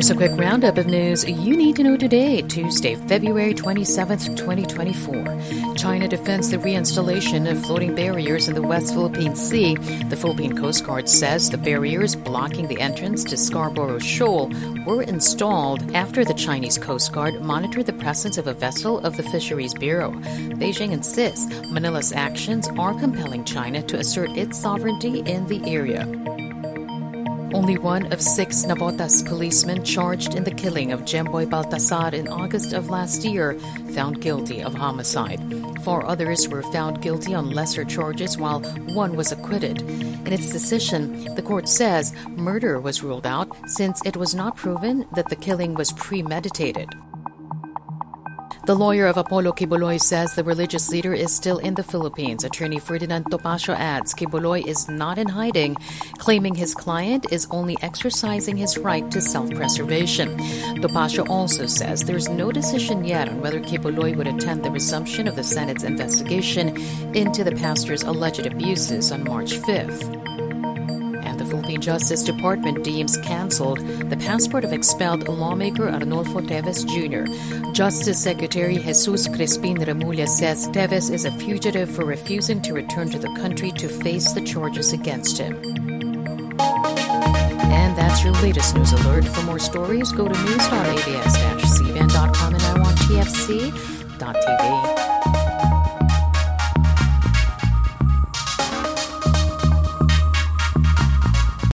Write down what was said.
Here's a quick roundup of news you need to know today, Tuesday, February 27th, 2024. China defends the reinstallation of floating barriers in the West Philippine Sea. The Philippine Coast Guard says the barriers blocking the entrance to Scarborough Shoal were installed after the Chinese Coast Guard monitored the presence of a vessel of the Fisheries Bureau. Beijing insists Manila's actions are compelling China to assert its sovereignty in the area. Only one of six Navotas policemen charged in the killing of Jemboy Baltazar in August of last year found guilty of homicide. Four others were found guilty on lesser charges while one was acquitted. In its decision, the court says murder was ruled out since it was not proven that the killing was premeditated. The lawyer of Apollo Quiboloy says the religious leader is still in the Philippines. Attorney Ferdinand Topacio adds Quiboloy is not in hiding, claiming his client is only exercising his right to self preservation. Topacio also says there's no decision yet on whether Quiboloy would attend the resumption of the Senate's investigation into the pastor's alleged abuses on March 5th. The Philippine Justice Department deems canceled the passport of expelled lawmaker Arnolfo Teves Jr. Justice Secretary Jesus Crispin Remulla says Teves is a fugitive for refusing to return to the country to face the charges against him. And that's your latest news alert. For more stories, go to news.abs-cbn.com and I want tfc.tv.